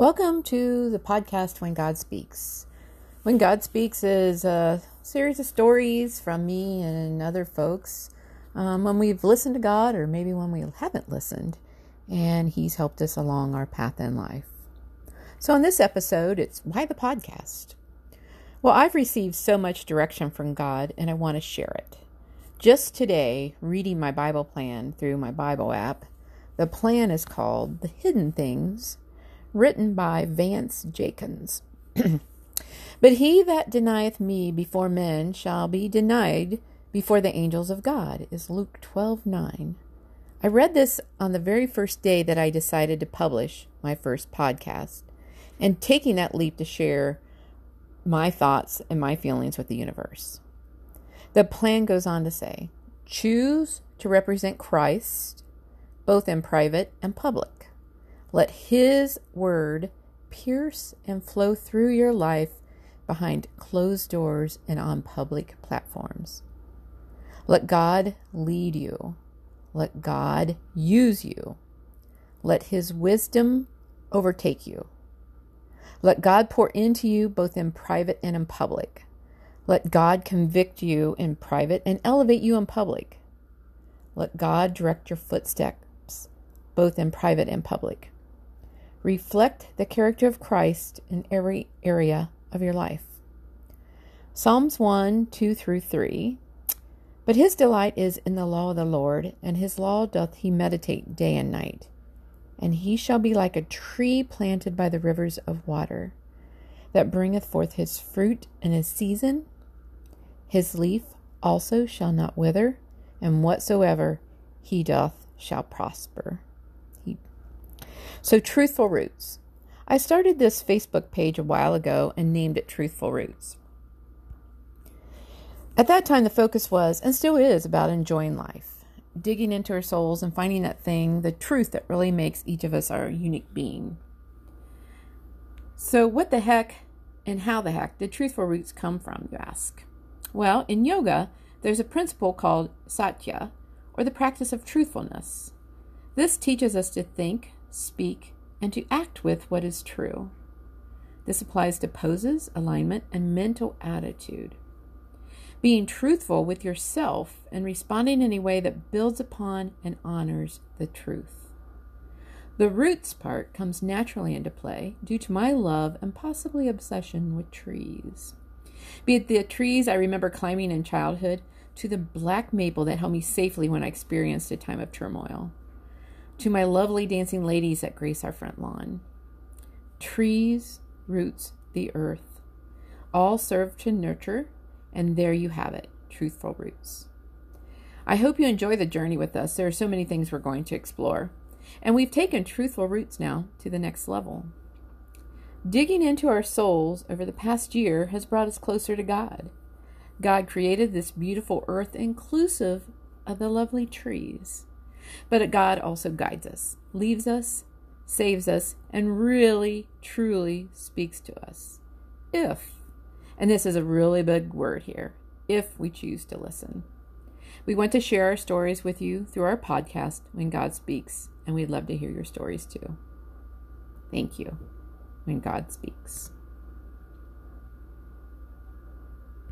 Welcome to the podcast When God Speaks. When God Speaks is a series of stories from me and other folks um, when we've listened to God or maybe when we haven't listened and He's helped us along our path in life. So, in this episode, it's why the podcast? Well, I've received so much direction from God and I want to share it. Just today, reading my Bible plan through my Bible app, the plan is called The Hidden Things written by Vance Jackson. but he that denieth me before men shall be denied before the angels of God, is Luke 12:9. I read this on the very first day that I decided to publish my first podcast and taking that leap to share my thoughts and my feelings with the universe. The plan goes on to say choose to represent Christ both in private and public. Let His word pierce and flow through your life behind closed doors and on public platforms. Let God lead you. Let God use you. Let His wisdom overtake you. Let God pour into you both in private and in public. Let God convict you in private and elevate you in public. Let God direct your footsteps both in private and public. Reflect the character of Christ in every area of your life. Psalms 1 2 through 3. But his delight is in the law of the Lord, and his law doth he meditate day and night. And he shall be like a tree planted by the rivers of water, that bringeth forth his fruit in his season. His leaf also shall not wither, and whatsoever he doth shall prosper. So, Truthful Roots. I started this Facebook page a while ago and named it Truthful Roots. At that time, the focus was, and still is, about enjoying life, digging into our souls and finding that thing, the truth that really makes each of us our unique being. So, what the heck and how the heck did truthful roots come from, you ask? Well, in yoga, there's a principle called satya, or the practice of truthfulness. This teaches us to think, speak, and to act with what is true. This applies to poses, alignment, and mental attitude. Being truthful with yourself and responding in a way that builds upon and honors the truth. The roots part comes naturally into play due to my love and possibly obsession with trees. Be it the trees I remember climbing in childhood to the black maple that held me safely when I experienced a time of turmoil to my lovely dancing ladies that grace our front lawn. Trees, roots, the earth, all serve to nurture, and there you have it truthful roots. I hope you enjoy the journey with us. There are so many things we're going to explore, and we've taken truthful roots now to the next level. Digging into our souls over the past year has brought us closer to God. God created this beautiful earth inclusive of the lovely trees. But God also guides us, leaves us, saves us, and really, truly speaks to us. If, and this is a really big word here, if we choose to listen. We want to share our stories with you through our podcast, When God Speaks, and we'd love to hear your stories too. Thank you. When God Speaks.